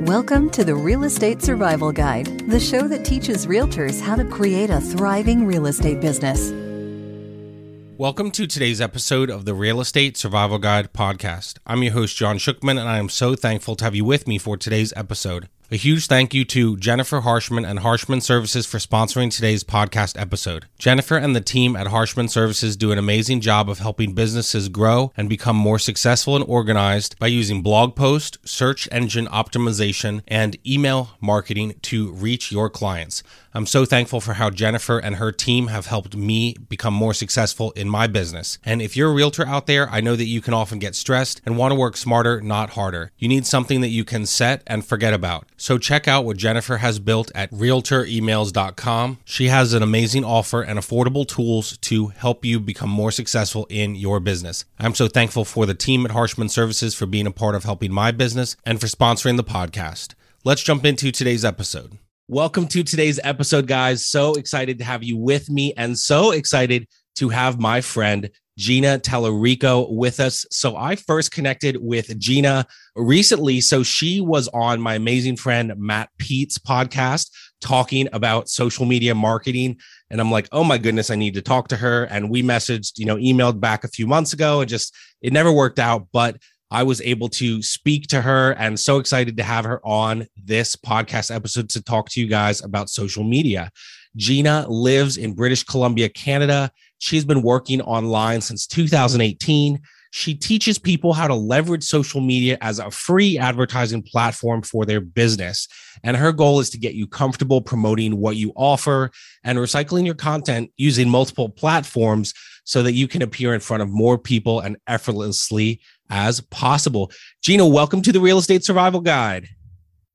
Welcome to the Real Estate Survival Guide, the show that teaches realtors how to create a thriving real estate business. Welcome to today's episode of the Real Estate Survival Guide podcast. I'm your host, John Shookman, and I am so thankful to have you with me for today's episode. A huge thank you to Jennifer Harshman and Harshman Services for sponsoring today's podcast episode. Jennifer and the team at Harshman Services do an amazing job of helping businesses grow and become more successful and organized by using blog post, search engine optimization, and email marketing to reach your clients. I'm so thankful for how Jennifer and her team have helped me become more successful in my business. And if you're a realtor out there, I know that you can often get stressed and want to work smarter, not harder. You need something that you can set and forget about. So check out what Jennifer has built at realtoremails.com. She has an amazing offer and affordable tools to help you become more successful in your business. I'm so thankful for the team at Harshman Services for being a part of helping my business and for sponsoring the podcast. Let's jump into today's episode. Welcome to today's episode, guys. So excited to have you with me and so excited to have my friend Gina Tallarico with us. So I first connected with Gina recently. So she was on my amazing friend Matt Pete's podcast talking about social media marketing. And I'm like, oh my goodness, I need to talk to her. And we messaged, you know, emailed back a few months ago and just it never worked out. But I was able to speak to her and so excited to have her on this podcast episode to talk to you guys about social media. Gina lives in British Columbia, Canada. She's been working online since 2018. She teaches people how to leverage social media as a free advertising platform for their business. And her goal is to get you comfortable promoting what you offer and recycling your content using multiple platforms so that you can appear in front of more people and effortlessly as possible. Gina, welcome to the Real Estate Survival Guide.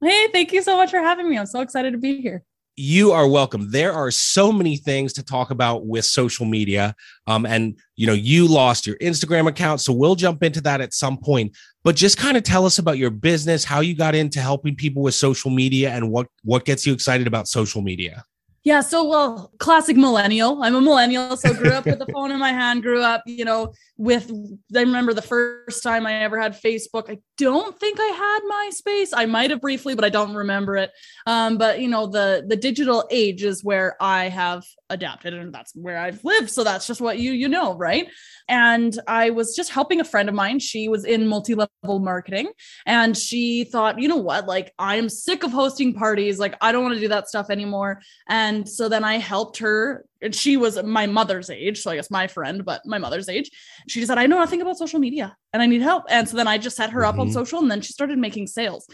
Hey, thank you so much for having me. I'm so excited to be here you are welcome. There are so many things to talk about with social media. Um, and you know, you lost your Instagram account, so we'll jump into that at some point. But just kind of tell us about your business, how you got into helping people with social media, and what what gets you excited about social media. Yeah, so well, classic millennial. I'm a millennial, so grew up with the phone in my hand, grew up, you know, with I remember the first time I ever had Facebook. I don't think I had MySpace. I might have briefly, but I don't remember it. Um, but you know, the the digital age is where I have adapted and that's where I've lived. So that's just what you you know, right? And I was just helping a friend of mine. She was in multi-level marketing and she thought, you know what, like I am sick of hosting parties. Like I don't want to do that stuff anymore. And so then I helped her and she was my mother's age, so I guess my friend, but my mother's age. She said, I know nothing about social media and I need help. And so then I just set her mm-hmm. up on mm-hmm. social and then she started making sales.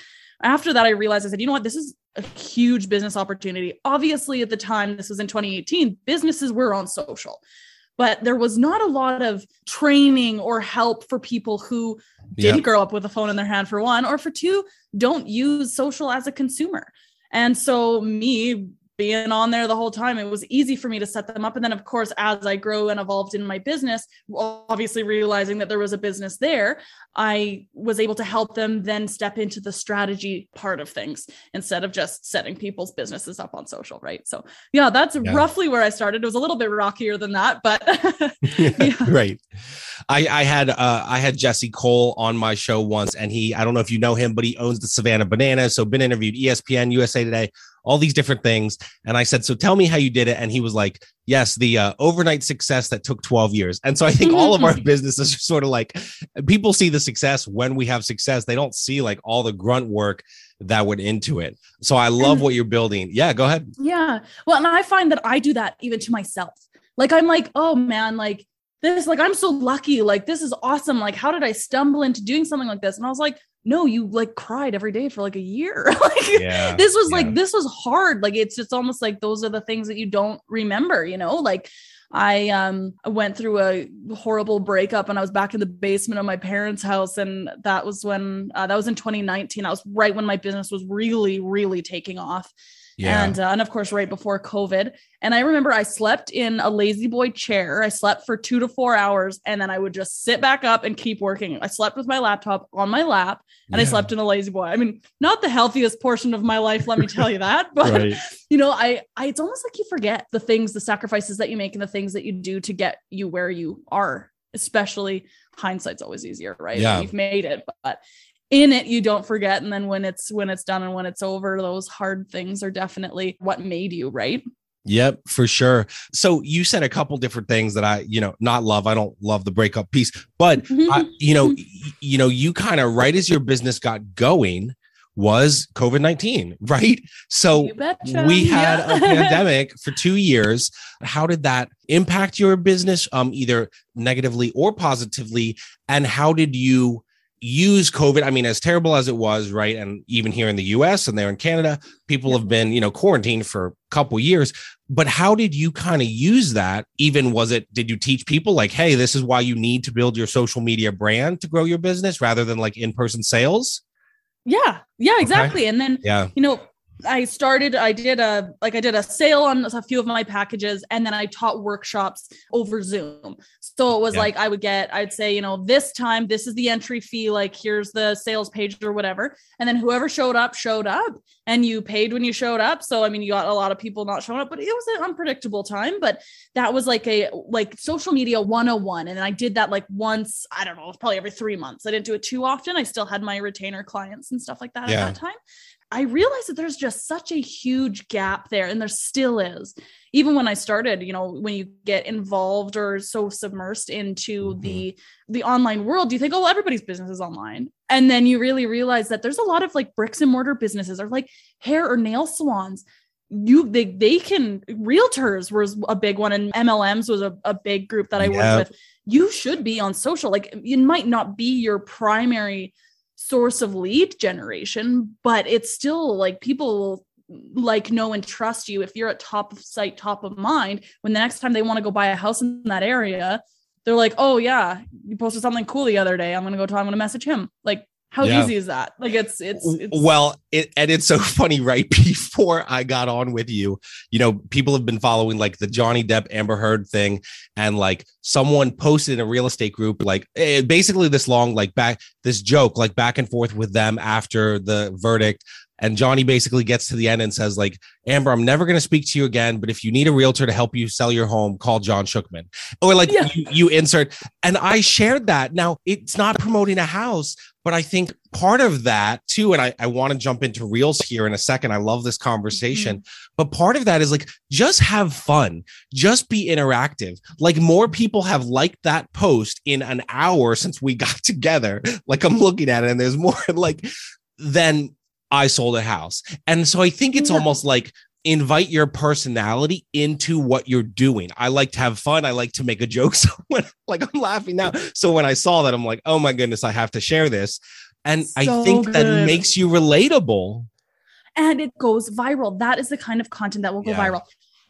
After that, I realized I said, you know what, this is a huge business opportunity. Obviously, at the time, this was in 2018, businesses were on social, but there was not a lot of training or help for people who didn't yep. grow up with a phone in their hand, for one, or for two, don't use social as a consumer. And so, me being on there the whole time, it was easy for me to set them up. And then, of course, as I grow and evolved in my business, obviously realizing that there was a business there, I was able to help them then step into the strategy part of things instead of just setting people's businesses up on social. Right. So, yeah, that's yeah. roughly where I started. It was a little bit rockier than that, but yeah. right. I, I had uh, I had Jesse Cole on my show once, and he I don't know if you know him, but he owns the Savannah Banana. So been interviewed ESPN, USA Today, all these different things. And I said, So tell me how you did it. And he was like, Yes, the uh, overnight success that took 12 years. And so I think all of our businesses are sort of like people see the success when we have success. They don't see like all the grunt work that went into it. So I love and, what you're building. Yeah, go ahead. Yeah. Well, and I find that I do that even to myself. Like I'm like, oh man, like this, like I'm so lucky. Like this is awesome. Like, how did I stumble into doing something like this? And I was like, no you like cried every day for like a year. Like yeah, this was yeah. like this was hard. Like it's it's almost like those are the things that you don't remember you know? Like I um went through a horrible breakup and I was back in the basement of my parents' house and that was when uh, that was in 2019 that was right when my business was really really taking off yeah. And, uh, and of course, right before COVID. And I remember I slept in a La-Z-Boy chair. I slept for two to four hours and then I would just sit back up and keep working. I slept with my laptop on my lap and yeah. I slept in a La-Z-Boy. I mean, not the healthiest portion of my life, let me tell you that. But, right. you know, I, I, it's almost like you forget the things, the sacrifices that you make and the things that you do to get you where you are, especially hindsight's always easier, right? Yeah. You've made it, but in it you don't forget and then when it's when it's done and when it's over those hard things are definitely what made you right Yep, for sure. So you said a couple different things that I, you know, not love. I don't love the breakup piece, but I, you know, you know, you kind of right as your business got going was COVID nineteen, right? So we had yeah. a pandemic for two years. How did that impact your business, um, either negatively or positively? And how did you? Use COVID. I mean, as terrible as it was, right? And even here in the US and there in Canada, people have been, you know, quarantined for a couple years. But how did you kind of use that? Even was it, did you teach people like, hey, this is why you need to build your social media brand to grow your business rather than like in person sales? Yeah. Yeah, exactly. Okay. And then, yeah, you know, I started, I did a like I did a sale on a few of my packages and then I taught workshops over Zoom. So it was yeah. like I would get, I'd say, you know, this time this is the entry fee, like here's the sales page or whatever. And then whoever showed up, showed up and you paid when you showed up. So I mean, you got a lot of people not showing up, but it was an unpredictable time. But that was like a like social media 101. And then I did that like once, I don't know, probably every three months. I didn't do it too often. I still had my retainer clients and stuff like that yeah. at that time. I realized that there's just such a huge gap there, and there still is. Even when I started, you know, when you get involved or so submersed into mm-hmm. the the online world, you think, oh, everybody's business is online, and then you really realize that there's a lot of like bricks and mortar businesses, or like hair or nail salons. You they they can realtors was a big one, and MLMs was a, a big group that I worked with. You should be on social. Like it might not be your primary source of lead generation, but it's still like people like know and trust you if you're at top of site, top of mind. When the next time they want to go buy a house in that area, they're like, "Oh yeah, you posted something cool the other day. I'm gonna go talk. I'm gonna message him." Like how yeah. easy is that? Like it's, it's, it's well, it, and it's so funny. Right before I got on with you, you know, people have been following like the Johnny Depp Amber Heard thing, and like someone posted in a real estate group, like eh, basically this long, like back this joke, like back and forth with them after the verdict and Johnny basically gets to the end and says, like, Amber, I'm never going to speak to you again, but if you need a realtor to help you sell your home, call John Shookman. Or like yeah. you, you insert. And I shared that. Now, it's not promoting a house, but I think part of that too, and I, I want to jump into reels here in a second. I love this conversation, mm-hmm. but part of that is like just have fun, just be interactive. Like more people have liked that post in an hour since we got together. Like I'm looking at it, and there's more like than I sold a house. And so I think it's yeah. almost like invite your personality into what you're doing. I like to have fun. I like to make a joke. So when like I'm laughing now. So when I saw that, I'm like, oh my goodness, I have to share this. And so I think good. that makes you relatable. And it goes viral. That is the kind of content that will go yeah. viral.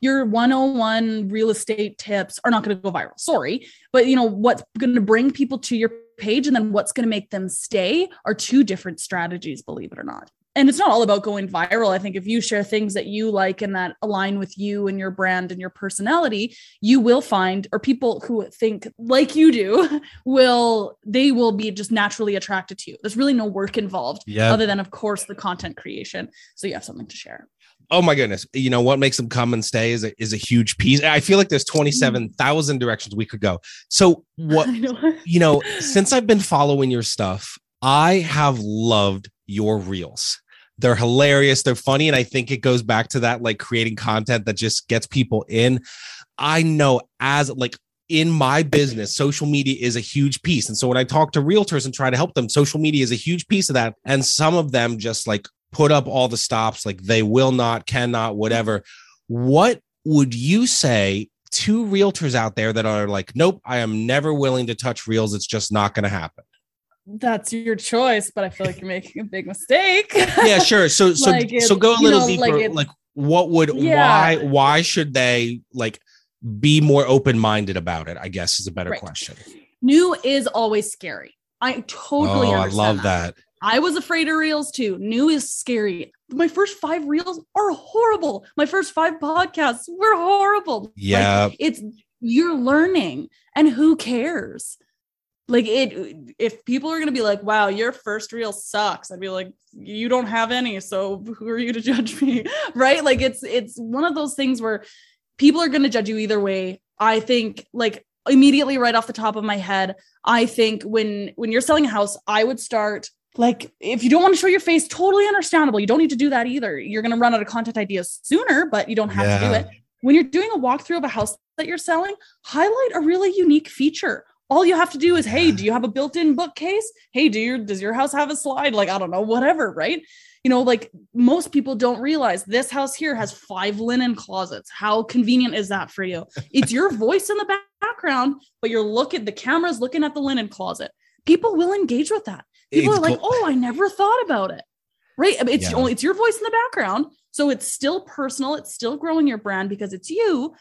Your 101 real estate tips are not going to go viral. Sorry. But you know what's going to bring people to your page and then what's going to make them stay are two different strategies, believe it or not and it's not all about going viral. I think if you share things that you like and that align with you and your brand and your personality, you will find, or people who think like you do, will they will be just naturally attracted to you. There's really no work involved, yeah. other than of course the content creation. So you have something to share. Oh my goodness! You know what makes them come and stay is a, is a huge piece. I feel like there's mm-hmm. seven thousand directions we could go. So what know. you know, since I've been following your stuff, I have loved your reels. They're hilarious. They're funny. And I think it goes back to that like creating content that just gets people in. I know as like in my business, social media is a huge piece. And so when I talk to realtors and try to help them, social media is a huge piece of that. And some of them just like put up all the stops, like they will not, cannot, whatever. What would you say to realtors out there that are like, nope, I am never willing to touch reels. It's just not going to happen? That's your choice, but I feel like you're making a big mistake. yeah, sure. So so like so go a little know, deeper. Like, like, what would yeah. why why should they like be more open-minded about it? I guess is a better right. question. New is always scary. I totally oh, I love that. that. I was afraid of reels too. New is scary. My first five reels are horrible. My first five podcasts were horrible. Yeah. Like, it's you're learning and who cares? Like it if people are going to be like wow your first reel sucks i'd be like you don't have any so who are you to judge me? Right? Like it's it's one of those things where people are going to judge you either way. I think like immediately right off the top of my head i think when when you're selling a house i would start like if you don't want to show your face totally understandable. You don't need to do that either. You're going to run out of content ideas sooner but you don't have yeah. to do it. When you're doing a walkthrough of a house that you're selling highlight a really unique feature all you have to do is hey do you have a built-in bookcase? Hey do your does your house have a slide? Like i don't know whatever right? You know like most people don't realize this house here has five linen closets. How convenient is that for you? It's your voice in the background but you're looking the camera's looking at the linen closet. People will engage with that. People it's are like cool. oh i never thought about it. Right? It's yeah. only it's your voice in the background so it's still personal it's still growing your brand because it's you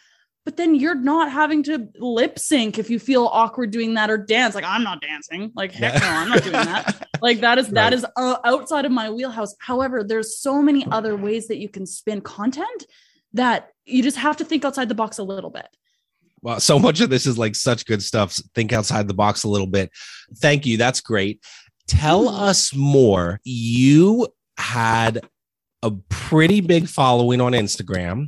but then you're not having to lip sync if you feel awkward doing that or dance like i'm not dancing like heck yeah. no i'm not doing that like that is right. that is uh, outside of my wheelhouse however there's so many other ways that you can spin content that you just have to think outside the box a little bit Wow, so much of this is like such good stuff. Think outside the box a little bit. Thank you. That's great. Tell mm. us more. You had a pretty big following on Instagram,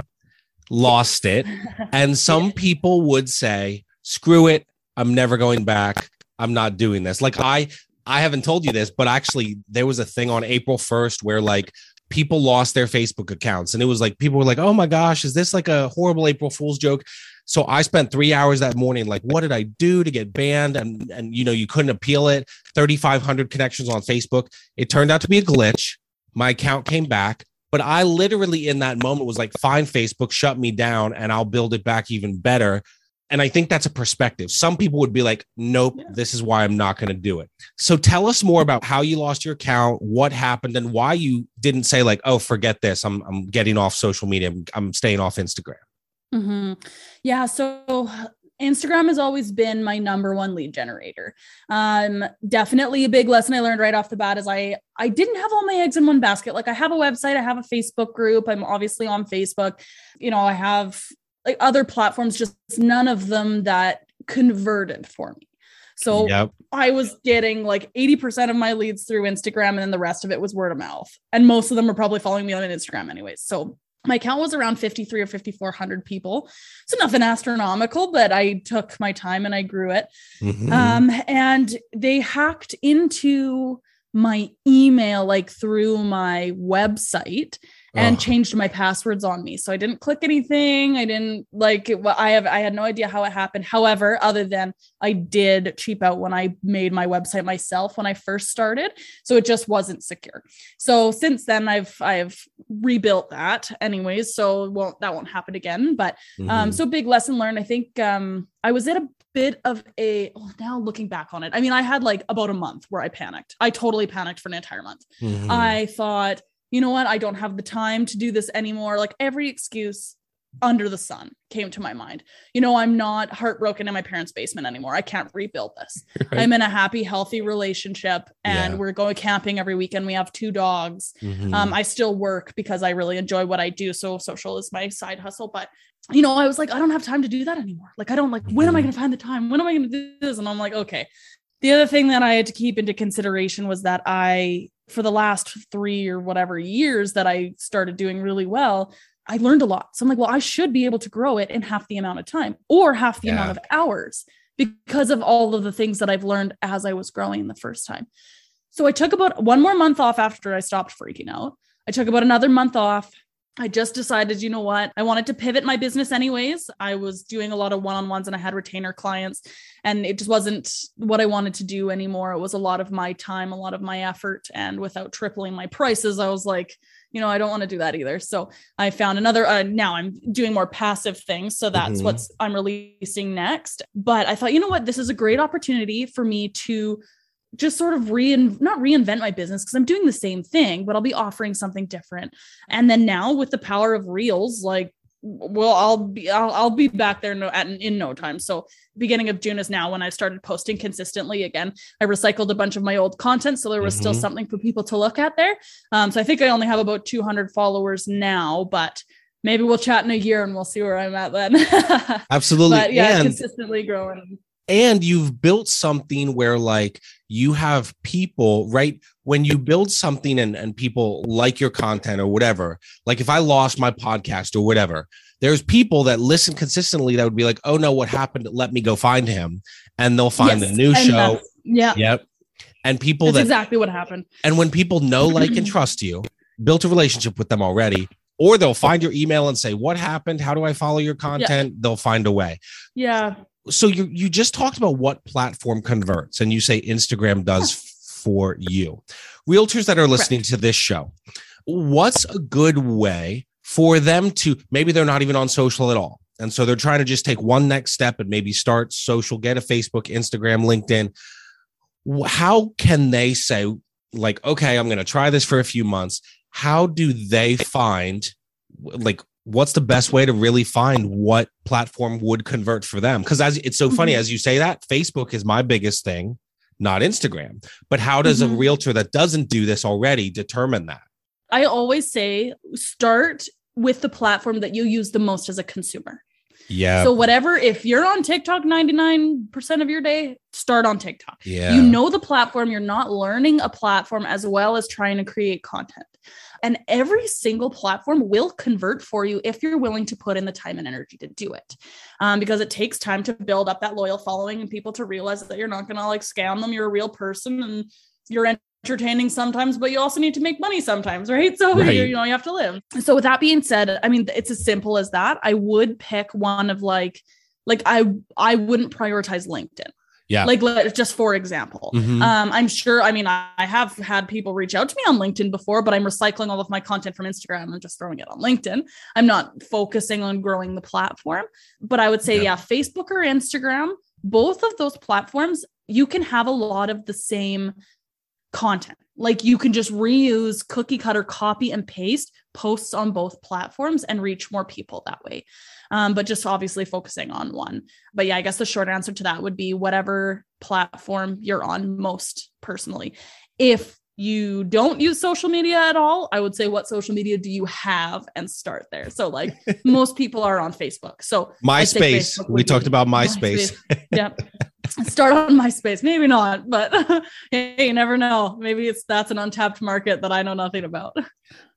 lost it. And some people would say, screw it. I'm never going back. I'm not doing this. Like I I haven't told you this, but actually there was a thing on April 1st where like people lost their Facebook accounts and it was like people were like, "Oh my gosh, is this like a horrible April Fool's joke?" So I spent three hours that morning, like, what did I do to get banned? And and you know, you couldn't appeal it. 3,500 connections on Facebook. It turned out to be a glitch. My account came back, but I literally in that moment was like, fine, Facebook, shut me down, and I'll build it back even better. And I think that's a perspective. Some people would be like, nope, yeah. this is why I'm not going to do it. So tell us more about how you lost your account, what happened, and why you didn't say, like, oh, forget this. I'm, I'm getting off social media. I'm, I'm staying off Instagram. Mm-hmm. Yeah. So Instagram has always been my number one lead generator. Um, definitely a big lesson I learned right off the bat is I I didn't have all my eggs in one basket. Like I have a website, I have a Facebook group. I'm obviously on Facebook. You know, I have like other platforms, just none of them that converted for me. So yep. I was getting like 80% of my leads through Instagram, and then the rest of it was word of mouth. And most of them are probably following me on Instagram, anyways. So my count was around 53 or 5400 people. So nothing astronomical but i took my time and i grew it. Mm-hmm. um, and they hacked into my email like through my website and oh. changed my passwords on me. So I didn't click anything. I didn't like it. I have I had no idea how it happened. However, other than I did cheap out when I made my website myself when I first started, so it just wasn't secure. So since then, I've I've rebuilt that anyways. So won't that won't happen again. But um, mm-hmm. um, so big lesson learned. I think um, I was at a bit of a oh, now looking back on it. I mean, I had like about a month where I panicked. I totally panicked for an entire month. Mm-hmm. I thought you know what? I don't have the time to do this anymore. Like every excuse under the sun came to my mind. You know, I'm not heartbroken in my parents' basement anymore. I can't rebuild this. Right. I'm in a happy, healthy relationship and yeah. we're going camping every weekend. We have two dogs. Mm-hmm. Um, I still work because I really enjoy what I do. So social is my side hustle. But you know, I was like, I don't have time to do that anymore. Like, I don't like, when am I mm-hmm. going to find the time? When am I going to do this? And I'm like, okay. The other thing that I had to keep into consideration was that I for the last three or whatever years that I started doing really well, I learned a lot. So I'm like, well, I should be able to grow it in half the amount of time or half the yeah. amount of hours because of all of the things that I've learned as I was growing the first time. So I took about one more month off after I stopped freaking out. I took about another month off. I just decided, you know what? I wanted to pivot my business anyways. I was doing a lot of one on ones and I had retainer clients, and it just wasn't what I wanted to do anymore. It was a lot of my time, a lot of my effort. And without tripling my prices, I was like, you know, I don't want to do that either. So I found another, uh, now I'm doing more passive things. So that's mm-hmm. what's I'm releasing next. But I thought, you know what? This is a great opportunity for me to just sort of rein not reinvent my business because I'm doing the same thing, but I'll be offering something different. And then now with the power of reels, like well, I'll be I'll, I'll be back there no, at, in no time. So beginning of June is now when I started posting consistently again. I recycled a bunch of my old content, so there was mm-hmm. still something for people to look at there. Um, so I think I only have about 200 followers now, but maybe we'll chat in a year and we'll see where I'm at then. Absolutely, but yeah, and, consistently growing. And you've built something where like you have people right when you build something and, and people like your content or whatever like if i lost my podcast or whatever there's people that listen consistently that would be like oh no what happened let me go find him and they'll find yes, the new show yeah yep And people That's that exactly what happened. and when people know, like, and trust you, built a relationship with them already, or they'll find your email and say, What happened? How do I follow your content? They'll find a way. Yeah. So you you just talked about what platform converts, and you say Instagram does for you. Realtors that are listening to this show, what's a good way for them to maybe they're not even on social at all? And so they're trying to just take one next step and maybe start social, get a Facebook, Instagram, LinkedIn. How can they say, like, okay, I'm going to try this for a few months? How do they find, like, what's the best way to really find what platform would convert for them? Because as it's so funny, Mhm. as you say that, Facebook is my biggest thing, not Instagram. But how does Mhm. a realtor that doesn't do this already determine that? I always say start with the platform that you use the most as a consumer. Yeah. So whatever, if you're on TikTok 99% of your day, start on TikTok. yeah. You know the platform, you're not learning a platform as well as trying to create content. And every single platform will convert for you if you're willing to put in the time and energy to do it. Um, because it takes time to build up that loyal following and people to realize that you're not going to like scam them. You're a real person and you're entertaining sometimes, but you also need to make money sometimes, right? So Right. you, you know you have to live. So with that being said, I mean it's as simple as that. I would pick one of like like I I wouldn't prioritize LinkedIn. Yeah. Like let, just for example. Mhm. Um, I'm sure. I mean, I, I have had people reach out to me on LinkedIn before, but I'm recycling all of my content from Instagram and just throwing it on LinkedIn. I'm not focusing on growing the platform. But I would say, Yeah. yeah, Facebook or Instagram, both of those platforms, you can have a lot of the same content. Like you can just reuse cookie cutter, copy and paste posts on both platforms and reach more people that way. Um, but just obviously focusing on one. But yeah, I guess the short answer to that would be whatever platform you're on most personally. If you don't use social media at all, I would say what social media do you have and start there. So like most people are on Facebook. So MySpace. We talked about MySpace. yep. Start on MySpace. Maybe not, but hey, you never know. Maybe it's that's an untapped market that I know nothing about.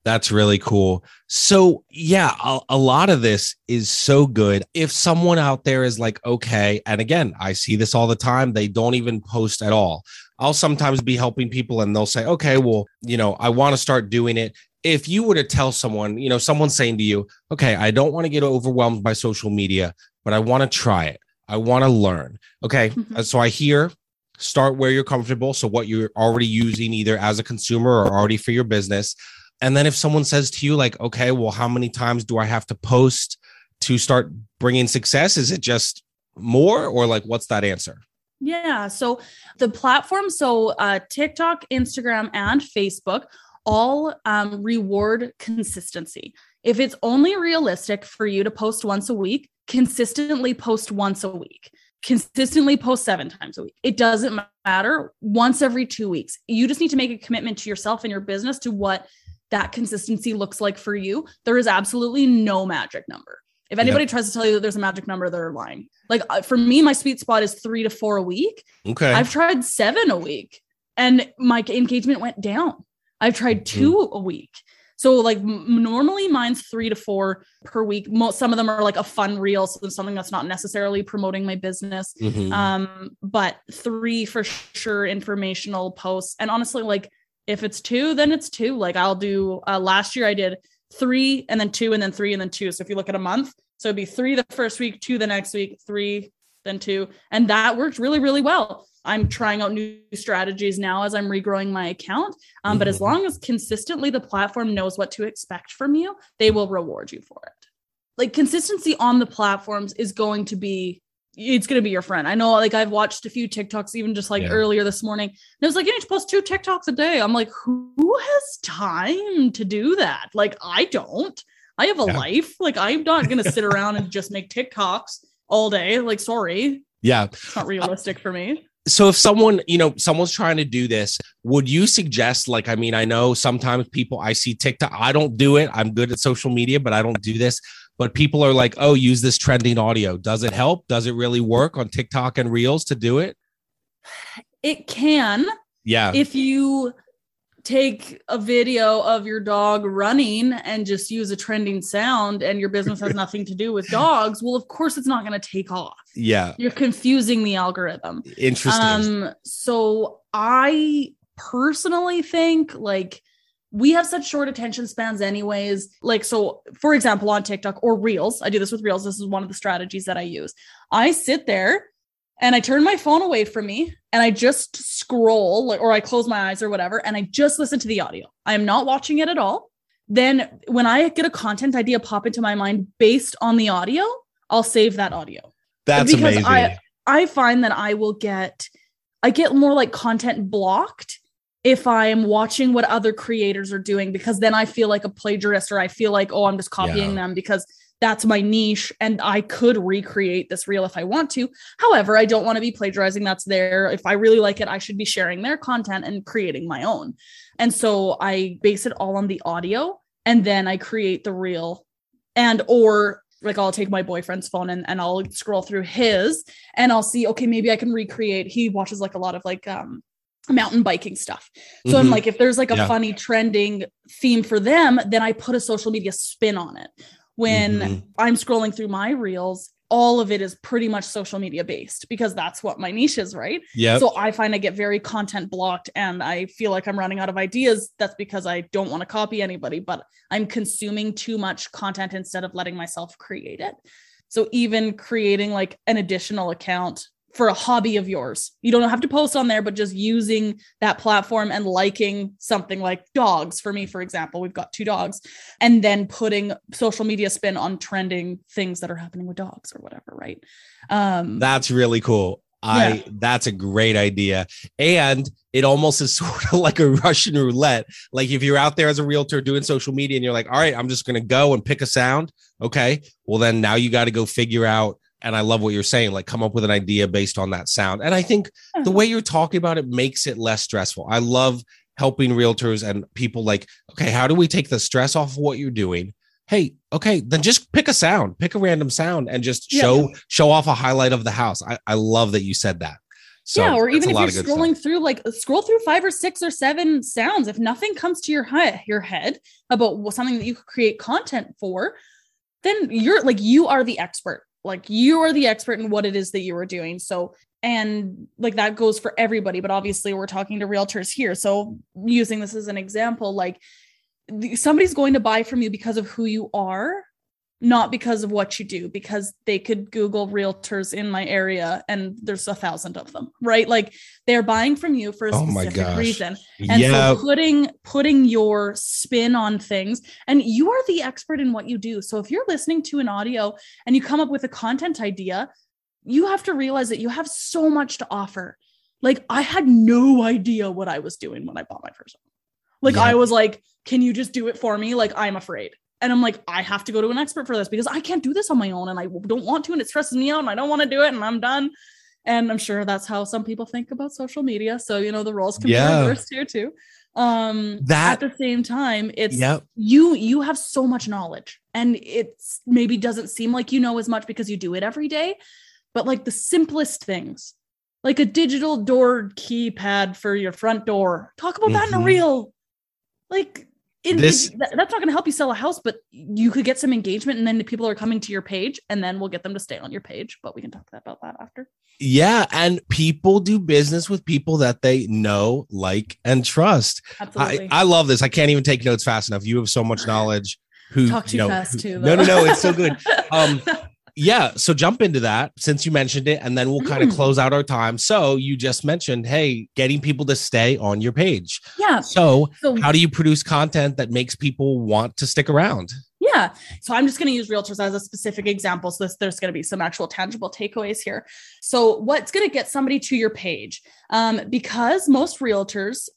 That's really cool. So, yeah, a, a lot of this is so good. If someone out there is like, okay, and again, I see this all the time, they don't even post at all. I'll sometimes be helping people and they'll say, okay, well, you know, I want to start doing it. If you were to tell someone, you know, someone's saying to you, okay, I don't want to get overwhelmed by social media, but I want to try it. I want to learn. Okay. Mhm. uh, So I hear start where you're comfortable. So what you're already using either as a consumer or already for your business. And then if someone says to you, like, okay, well, how many times do I have to post to start bringing success? Is it just more or like, what's that answer? Yeah. So the platform, so uh, TikTok, Instagram, and Facebook all um, reward consistency. If it's only realistic for you to post once a week, consistently post once a week. Consistently post seven times a week. It doesn't matter. Once every two weeks. You just need to make a commitment to yourself and your business to what that consistency looks like for you. There is absolutely no magic number. If anybody tries to tell you that there's a magic number, they're lying. Like uh, for me, my sweet spot is three to four a week. Okay. I've tried seven a week and my engagement went down. I've tried two a week. So like m- normally mine's three to four per week. Most some of them are like a fun reel, so something that's not necessarily promoting my business. Mhm. Um, but three for sure informational posts. And honestly, like if it's two, then it's two. Like I'll do uh last year I did three and then two and then three and then two. So if you look at a month, so it'd be three the first week, two the next week, three, then two. And that worked really, really well. I'm trying out new strategies now as I'm regrowing my account. Um, but as Mhm. long as consistently the platform knows what to expect from you, they will reward you for it. Like consistency on the platforms is going to be it's going to be your friend. I know like I've watched a few TikToks even just like Yeah. earlier this morning. And it was like you need to post two TikToks a day. I'm like who has time to do that? Like I don't. I have a Yeah. life. Like I'm not going to sit around and just make TikToks all day. Like sorry, yeah. it's not realistic for me. So if someone you know someone's trying to do this would you suggest like i mean i know sometimes people i see tiktok i don't do it. I'm good at social media but i don't do this. But people are like oh use this trending audio. Does it help? Does it really work on tiktok and reels to do it? It can yeah. if you take a video of your dog running and just use a trending sound and your business has nothing to do with dogs, well, of course it's not going to take off. Yeah. You're confusing the algorithm. Interesting. Um, so I personally think like we have such short attention spans anyways like so for example on tiktok or reels i do this with reels this is one of the strategies that i use i sit there and i turn my phone away from me and i just scroll or i close my eyes or whatever and i just listen to the audio i am not watching it at all then when i get a content idea pop into my mind based on the audio i'll save that audio That's because amazing. I- I find that I will get I get more like content blocked if I am watching what other creators are doing because then I feel like a plagiarist or I feel like oh I'm just copying Yeah. them because that's my niche and I could recreate this reel if I want to. However, I don't want to be plagiarizing that's there. If I really like it, I should be sharing their content and creating my own. And so I base it all on the audio and then I create the reel and or like I'll take my boyfriend's phone and, and I'll scroll through his and I'll see, okay, maybe I can recreate. He watches like a lot of like um mountain biking stuff. So I'm Mhm. like, if there's like a Yeah. funny trending theme for them, then I put a social media spin on it. When Mhm. I'm scrolling through my reels, all of it is pretty much social media based because that's what my niche is, right? Yeah. So I find I get very content blocked and I feel like I'm running out of ideas. That's because I don't want to copy anybody, but I'm consuming too much content instead of letting myself create it. So even creating like an additional account for a hobby of yours, you don't have to post on there, but just using that platform and liking something like dogs. For me, for example, we've got two dogs, and then putting social media spin on trending things that are happening with dogs or whatever, right? Um, That's really cool. I that's a great idea. And it almost is sort of like a Russian roulette. Like if you're out there as a realtor doing social media and you're like, all right, I'm just gonna go and pick a sound. Okay. Well, then now you got to go figure out. And I love what you're saying, like come up with an idea based on that sound. And I think the uh-huh. way you're talking about it makes it less stressful. I love helping realtors and people like, okay, how do we take the stress off of what you're doing? Hey, okay, then just pick a sound, pick a random sound and just Yeah. show show off a highlight of the house. I, I love that you said that. So yeah, or even if you're stuff. scrolling through, like scroll through five or six or seven sounds. If nothing comes to your head, your head about something that you could create content for, then you're like you are the expert. Like you are the expert in what it is that you are doing. So and like that goes for everybody, but obviously we're talking to realtors here. So using this as an example, like somebody's going to buy from you because of who you are not because of what you do because they could google realtors in my area and there's a thousand of them right? Like they're buying from you for a Oh specific reason. And yeah, so putting putting your spin on things and you are the expert in what you do. So if you're listening to an audio and you come up with a content idea you have to realize that you have so much to offer. Like i had no idea what i was doing when i bought my first one like Yeah. i was like can you just do it for me? Like i'm afraid and i'm like i have to go to an expert for this because i can't do this on my own and i don't want to and it stresses me out and i don't want to do it and i'm done and i'm sure that's how some people think about social media so you know the roles can Yeah. be reversed here too um That- at the same time it's Yep. you you have so much knowledge and it's maybe doesn't seem like you know as much because you do it every day but like the simplest things like a digital door keypad for your front door talk about that in a Mhm. reel like This- it- that's not going to help you sell a house but you could get some engagement and then the people are coming to your page and then we'll get them to stay on your page but we can talk about that after yeah, and people do business with people that they know, like, and trust. absolutely I, I love this. I can't even take notes fast enough. You have so much knowledge. Who talk too you know, fast who- too No, no, no. It's so good. Um, yeah. So jump into that since you mentioned it, and then we'll kind of Mm. close out our time. So you just mentioned, hey, getting people to stay on your page. yeah So so how do you produce content that makes people want to stick around? Yeah. So I'm just going to use realtors as a specific example. So this, there's going to be some actual tangible takeaways here. So what's going to get somebody to your page? Um, because most realtors,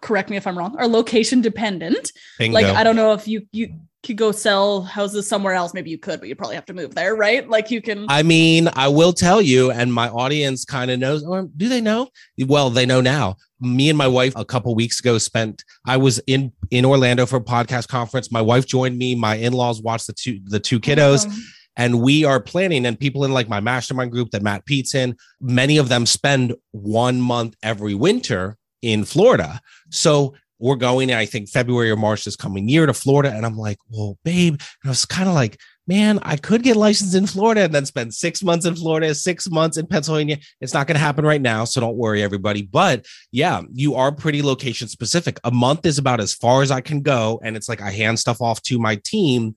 correct me if I'm wrong, are location dependent. Bingo. Like I don't know if you you could go sell houses somewhere else. Maybe you could, but you'd probably have to move there, right? Like you can. I mean, I will tell you, and my audience kind of knows, or do they know? Well, they know now. Me and my wife a couple weeks ago spent. I was in in Orlando for a podcast conference. My wife joined me. My in laws watched the two the two kiddos, Um, and we are planning. And people in like my mastermind group that Matt Pete's in, many of them spend one month every winter in Florida. So we're going, I think February or March this coming year to Florida. And I'm like, well, babe. And I was kind of like, man, I could get licensed in Florida and then spend six months in Florida, six months in Pennsylvania. It's not going to happen right now. So don't worry, everybody. But yeah, you are pretty location specific. A month is about as far as I can go. And it's like I hand stuff off to my team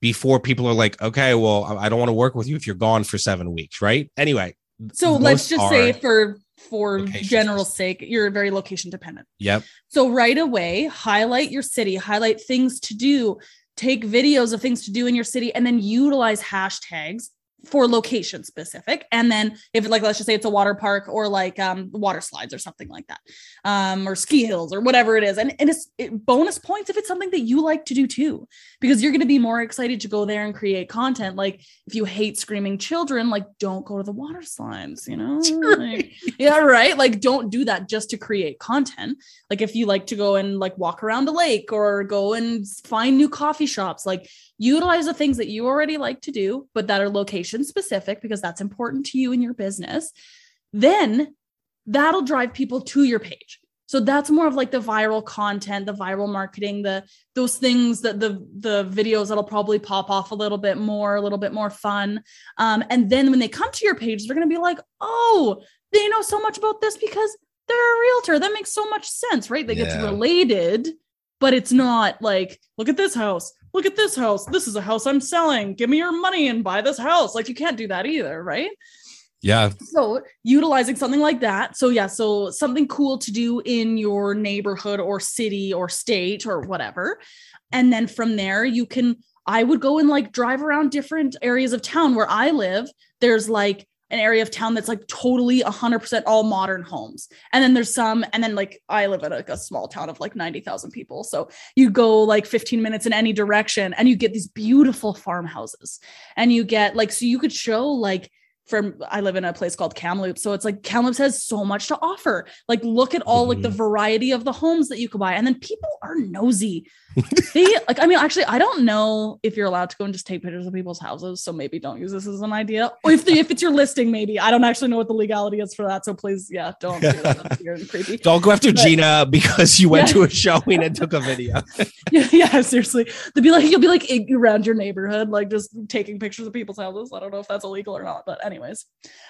before people are like, okay, well, I don't want to work with you if you're gone for seven weeks. Right. Anyway. So let's just say for for general sake, you're very location dependent. Yep. So right away, highlight your city, highlight things to do, take videos of things to do in your city, and then utilize hashtags for location specific. And then if like let's just say it's a water park or like um water slides or something like that um or ski hills or whatever it is. And, and it's it, bonus points if it's something that you like to do too because you're going to be more excited to go there and create content. Like if you hate screaming children like don't go to the water slides you know? Like, yeah right? Like don't do that just to create content. Like if you like to go and like walk around a lake or go and find new coffee shops like utilize the things that you already like to do, but that are location specific because that's important to you and your business, then that'll drive people to your page. So that's more of like the viral content, the viral marketing, the those things that the the videos that'll probably pop off a little bit more, a little bit more fun. Um, and then when they come to your page, they're gonna be like, oh, they know so much about this because they're a realtor. That makes so much sense, right? They yeah. get related, but it's not like, look at this house look at this house. This is a house I'm selling. Give me your money and buy this house. Like you can't do that either, right? Yeah. So utilizing something like that. So yeah, so something cool to do in your neighborhood or city or state or whatever. And then from there you can I would go and like drive around different areas of town where I live. There's like an area of town that's like totally 100% all modern homes. And then there's some, and then like I live in a, a small town of like 90,000 people. So you go like 15 minutes in any direction and you get these beautiful farmhouses. And you get like, so you could show like, from I live in a place called Kamloops. So it's like Kamloops has so much to offer. Like look at all like the mm-hmm. variety of the homes that you could buy. And then people are nosy. they like, I mean, actually, I don't know if you're allowed to go and just take pictures of people's houses. So maybe don't use this as an idea. Or if the, if it's your listing, maybe. I don't actually know what the legality is for that. So please, yeah, don't do that. weird creepy. Don't go after but, Gina because you went yeah. to a showing and took a video. yeah, yeah, seriously. They'd be like, you'll be like around your neighborhood, like just taking pictures of people's houses. I don't know if that's illegal or not, but anyways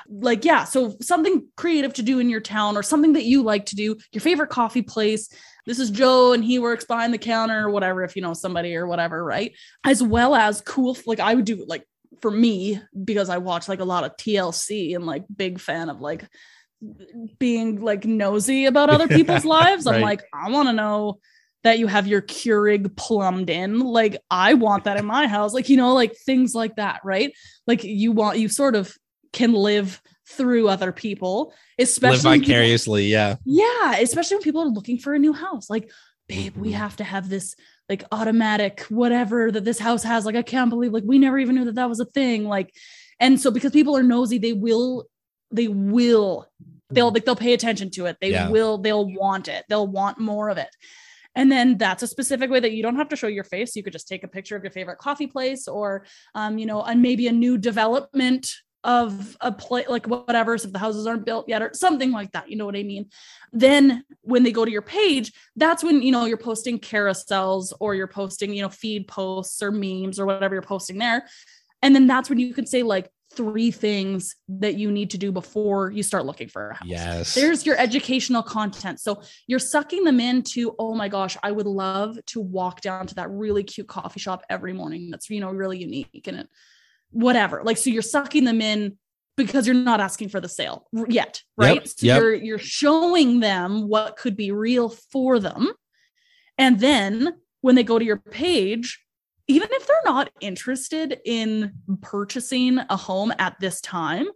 like yeah so something creative to do in your town or something that you like to do your favorite coffee place this is joe and he works behind the counter or whatever if you know somebody or whatever right as well as cool like i would do like for me because i watch like a lot of tlc and like big fan of like being like nosy about other people's lives i'm like i want to know that you have your Keurig plumbed in. Like, I want that in my house. Like, you know, like things like that, right? Like, you want, you sort of can live through other people, especially live vicariously. People, yeah. Yeah. Especially when people are looking for a new house. Like, babe, we mm-hmm. have to have this like automatic whatever that this house has. Like, I can't believe like we never even knew that that was a thing. Like, and so because people are nosy, they will, they will, they'll like they'll pay attention to it. They yeah. will, they'll want it. They'll want more of it. And then that's a specific way that you don't have to show your face. You could just take a picture of your favorite coffee place or, um, you know, and maybe a new development of a place like whatever so if the houses aren't built yet or something like that you know what i mean then when they go to your page that's when you know you're posting carousels or you're posting you know feed posts or memes or whatever you're posting there and then that's when you can say like three things that you need to do before you start looking for a house. Yes. There's your educational content. So you're sucking them into, oh my gosh, I would love to walk down to that really cute coffee shop every morning. That's, you know, really unique and it whatever. Like, so you're sucking them in because you're not asking for the sale yet, right? Yep, so yep. you're you're showing them what could be real for them. And then when they go to your page, even if they're not interested in purchasing a home at this time,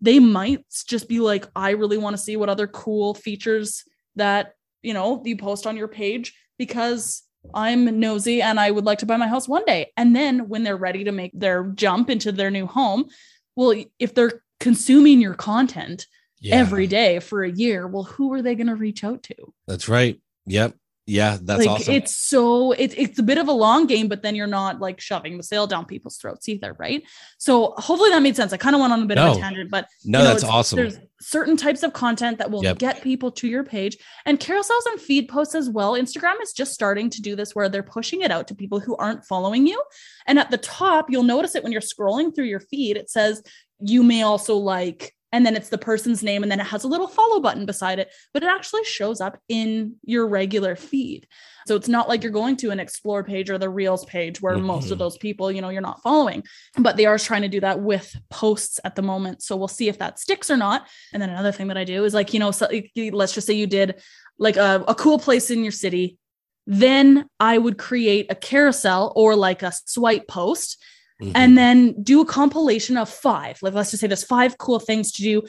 they might just be like, I really want to see what other cool features that, you know, you post on your page because I'm nosy and I would like to buy my house one day. And then when they're ready to make their jump into their new home, well, if they're consuming your content yeah. every day for a year, well, who are they going to reach out to? That's right. Yep. Yeah, that's like awesome. it's so it, it's a bit of a long game but then you're not like shoving the sale down people's throats either right so hopefully that made sense i kind of went on a bit of a tangent but no, you know, that's awesome. there's certain types of content that will Yep. get people to your page and carousels and feed posts as well instagram is just starting to do this where they're pushing it out to people who aren't following you and at the top you'll notice it when you're scrolling through your feed it says you may also like and then it's the person's name and then it has a little follow button beside it but it actually shows up in your regular feed. So it's not like you're going to an explore page or the reels page where most Mhm. of those people you know you're not following but they are trying to do that with posts at the moment. So we'll see if that sticks or not. And then another thing that i do is like you know so, let's just say you did like a, a cool place in your city then i would create a carousel or like a swipe post Mhm. and then do a compilation of five. Like, let's just say there's five cool things to do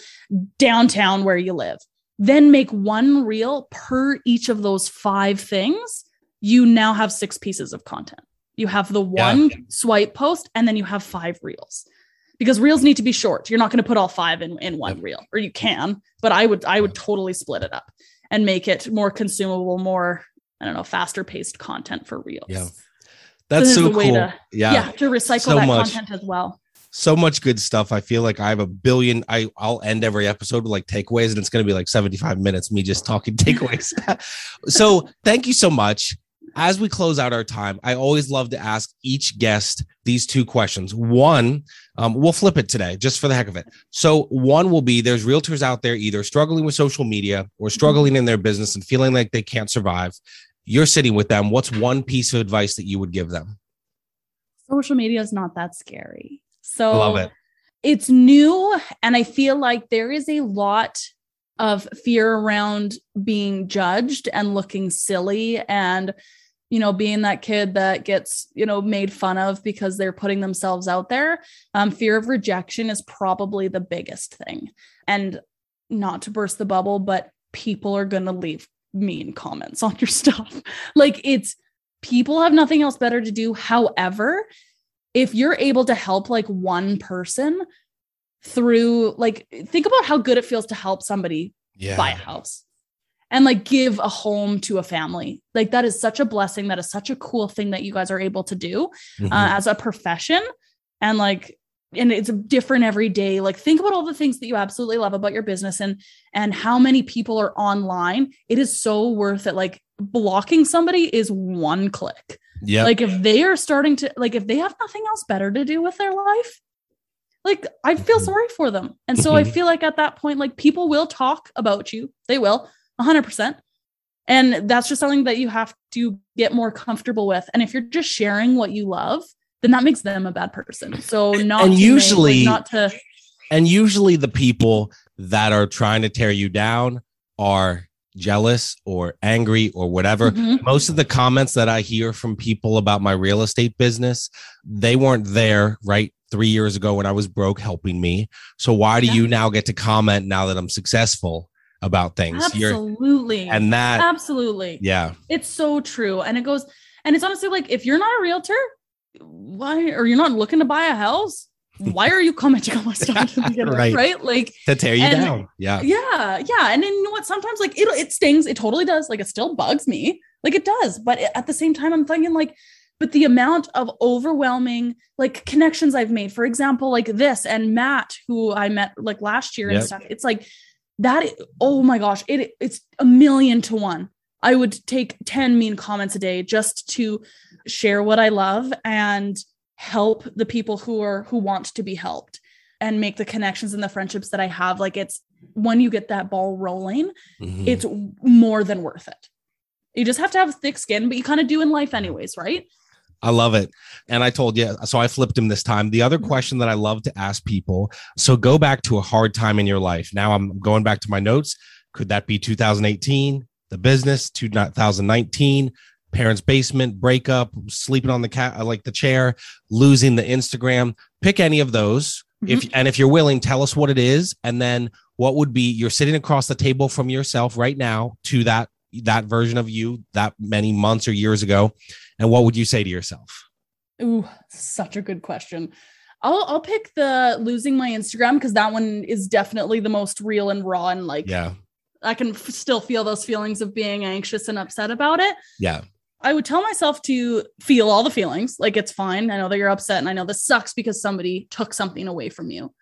downtown where you live. Then make one reel per each of those five things. You now have six pieces of content. You have the Yeah. one swipe post, and then you have five reels. Because reels need to be short. You're not going to put all five in, in one Yep. reel, or you can, but I would I would totally split it up and make it more consumable, more I don't know, faster paced content for reels. Yeah. That's so way cool. to- yeah. yeah, to recycle so that much. content as well. so much good stuff. I feel like I have a billion. I I'll end every episode with like takeaways, and it's going to be like seventy five minutes me just talking takeaways. so thank you so much. As we close out our time, I always love to ask each guest these two questions. One, um, we'll flip it today just for the heck of it. So one will be: there's realtors out there either struggling with social media or struggling in their business and feeling like they can't survive. You're sitting with them. What's one piece of advice that you would give them? social media is not that scary. So love it. it's new and I feel like there is a lot of fear around being judged and looking silly and you know being that kid that gets you know made fun of because they're putting themselves out there um, fear of rejection is probably the biggest thing and not to burst the bubble but people are going to leave mean comments on your stuff. Like it's people have nothing else better to do. However if you're able to help like one person through like think about how good it feels to help somebody Yeah. buy a house and like give a home to a family. Like that is such a blessing. That is such a cool thing that you guys are able to do uh, as a profession. And like and it's different every day. Like think about all the things that you absolutely love about your business and and how many people are online. It is so worth it. Like blocking somebody is one click. Yeah. like if they are starting to like if they have nothing else better to do with their life like i feel Mhm. sorry for them. And so i Mhm. feel like at that point like people will talk about you. They will 100% and that's just something that you have to get more comfortable with. And if you're just sharing what you love then that makes them a bad person so not And to make- like, usually- not to And usually the people that are trying to tear you down are jealous or angry or whatever. Mhm. Most of the comments that I hear from people about my real estate business, they weren't there right three years ago when I was broke helping me. So why do Yeah. you now get to comment now that I'm successful about things? You're, absolutely and that, absolutely yeah, It's so true. And it goes, and it's honestly like if you're not a realtor, why are you're not looking to buy a house, why are you commenting on my stuff to? Right. Right. Like, to tear you And- down. Yeah. yeah, yeah. And then you know what? Sometimes like it it stings. It totally does. Like it still bugs me. Like it does. But at the same time, I'm thinking like, but the amount of overwhelming like connections I've made, for example, like this and Matt, who I met like last year Yep. and stuff. It's like that. Oh my gosh, it it's a million to one. I would take 10 mean comments a day just to share what I love and help the people who are who want to be helped and make the connections and the friendships that I have. Like it's when you get that ball rolling, Mhm. it's more than worth it. You just have to have thick skin, but you kind of do in life anyways, right? I love it. And I told you, so I flipped him this time. The other question that I love to ask people so go back to a hard time in your life. Now I'm going back to my notes. Could that be 2018, the business, 2019, parents' basement, breakup, sleeping on the cat, uh, like the chair, losing the Instagram? Pick any of those. Mm-hmm. If and if you're willing, tell us what it is, and then what would be you're sitting across the table from yourself right now to that that version of you that many months or years ago, and what would you say to yourself? Ooh, such a good question. I'll I'll pick the losing my Instagram because that one is definitely the most real and raw and like Yeah. I can f- still feel those feelings of being anxious and upset about it. Yeah. I would tell myself to feel all the feelings. Like it's fine. I know that you're upset and I know this sucks because somebody took something away from you.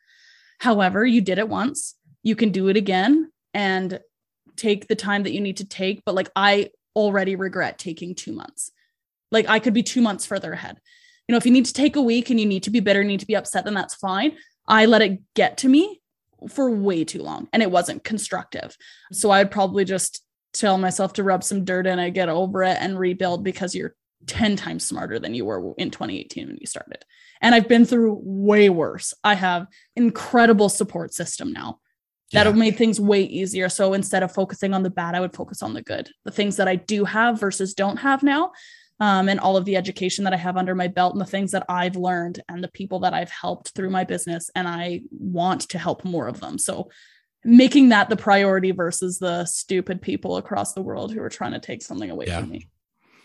However, you did it once. You can do it again and take the time that you need to take. But like I already regret taking two months. Like I could be two months further ahead. You know, if you need to take a week and you need to be bitter, need to be upset, then that's fine. I let it get to me for way too long and it wasn't constructive. So I'd probably just tell myself to rub some dirt in it, get over it, and rebuild because you're 10 times smarter than you were in 2018 when you started. And I've been through way worse. I have incredible support system now that have made things way easier. So instead of focusing on the bad, I would focus on the good, the things that I do have versus don't have now. Um, and all of the education that I have under my belt and the things that I've learned and the people that I've helped through my business. And I want to help more of them. So making that the priority versus the stupid people across the world who are trying to take something away yeah. from me.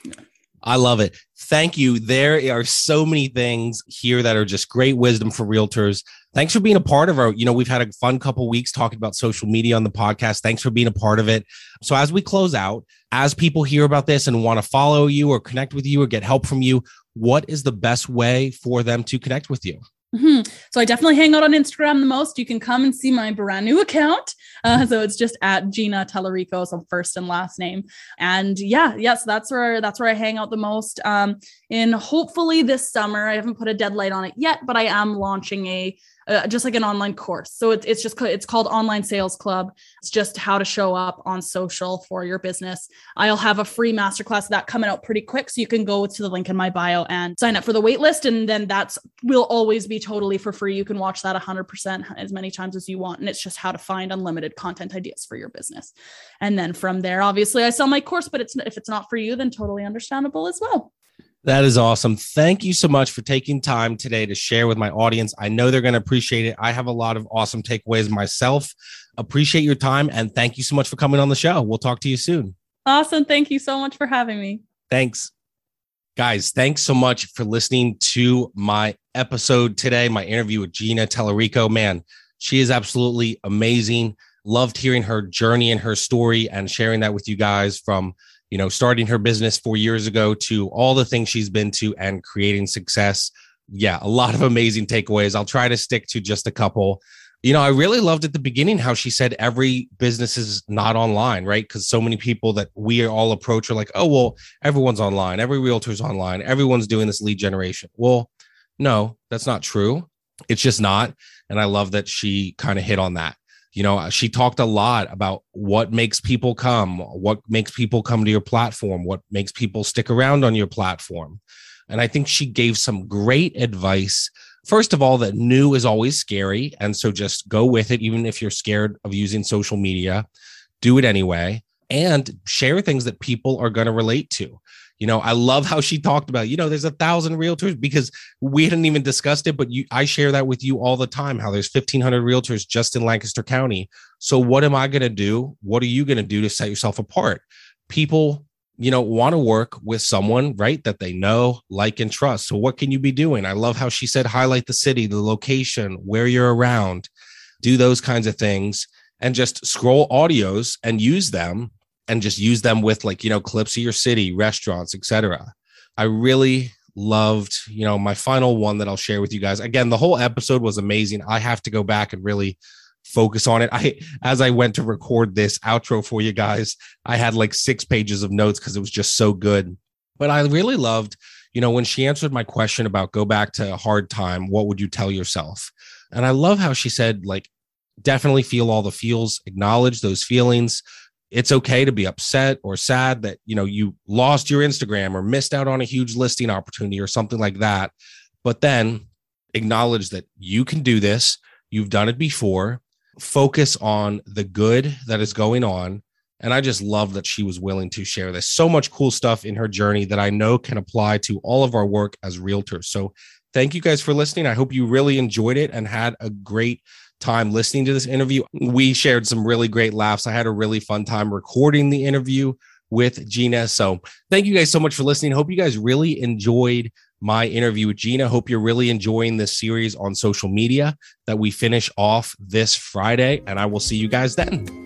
Yeah. I love it. Thank you. There are so many things here that are just great wisdom for realtors. Thanks for being a part of our, you know, we've had a fun couple weeks talking about social media on the podcast. Thanks for being a part of it. So as we close out, as people hear about this and want to follow you or connect with you or get help from you, what is the best way for them to connect with you? Mm-hmm. So I definitely hang out on Instagram the most. You can come and see my brand new account. Uh, so it's just at Gina Tallarico, so first and last name. And yeah, yes, yeah, so that's where that's where I hang out the most. Um, and hopefully this summer, I haven't put a deadline on it yet, but I am launching a uh, just like an online course. So it's it's just it's called Online Sales Club. It's just how to show up on social for your business. I'll have a free masterclass that coming out pretty quick, so you can go to the link in my bio and sign up for the waitlist, and then that's will always be totally for free. You can watch that 100% as many times as you want, and it's just how to find unlimited content ideas for your business. And then from there, obviously, I sell my course, but it's if it's not for you, then totally understandable as well. That is awesome. Thank you so much for taking time today to share with my audience. I know they're going to appreciate it. I have a lot of awesome takeaways myself. Appreciate your time and thank you so much for coming on the show. We'll talk to you soon. Awesome. Thank you so much for having me. Thanks. Guys, thanks so much for listening to my episode today, my interview with Gina Tallarico. Man, she is absolutely amazing. Loved hearing her journey and her story and sharing that with you guys from you know, starting her business four years ago to all the things she's been to and creating success. Yeah, a lot of amazing takeaways. I'll try to stick to just a couple. You know, I really loved at the beginning how she said every business is not online, right? Because so many people that we all approach are like, oh, well, everyone's online, every realtor's online, everyone's doing this lead generation. Well, no, that's not true. It's just not. And I love that she kind of hit on that you know uh, she talked a lot about what makes people come what makes people come to your platform what makes people stick around on your platform. And i think she gave some great advice. First of all that new is always scary and so just go with it even if you're scared of using social media. Do it anyway and share things that people are going to relate to you know, I love how she talked about, you know, there's a thousand realtors because we hadn't even discussed it, but you, I share that with you all the time. How there's 1,500 realtors just in Lancaster County. So what am I going to do? What are you going to do to set yourself apart? People, you know, want to work with someone, right, that they know, like, and trust. So what can you be doing? I love how she said highlight the city, the location, where you're around, do those kinds of things, and just scroll audios and use them and just use them with like you know clips of your city restaurants etc i really loved you know my final one that i'll share with you guys. Again the whole episode was amazing. I have to go back and really focus on it. I as i went to record this outro for you guys i had like six pages of notes because it was just so good. But i really loved you know when she answered my question about go back to hard time what would you tell yourself? And i love how she said like definitely feel all the feels acknowledge those feelings it's okay to be upset or sad that you know you lost your Instagram or missed out on a huge listing opportunity or something like that. But then acknowledge that you can do this. You've done it before. Focus on the good that is going on. And I just love that she was willing to share this. So much cool stuff in her journey that I know can apply to all of our work as realtors. So thank you guys for listening. I hope you really enjoyed it and had a great time listening to this interview. We shared some really great laughs. I had a really fun time recording the interview with Gina. So thank you guys so much for listening. Hope you guys really enjoyed my interview with Gina. Hope you're really enjoying this series on social media that we finish off this Friday. And I will see you guys then.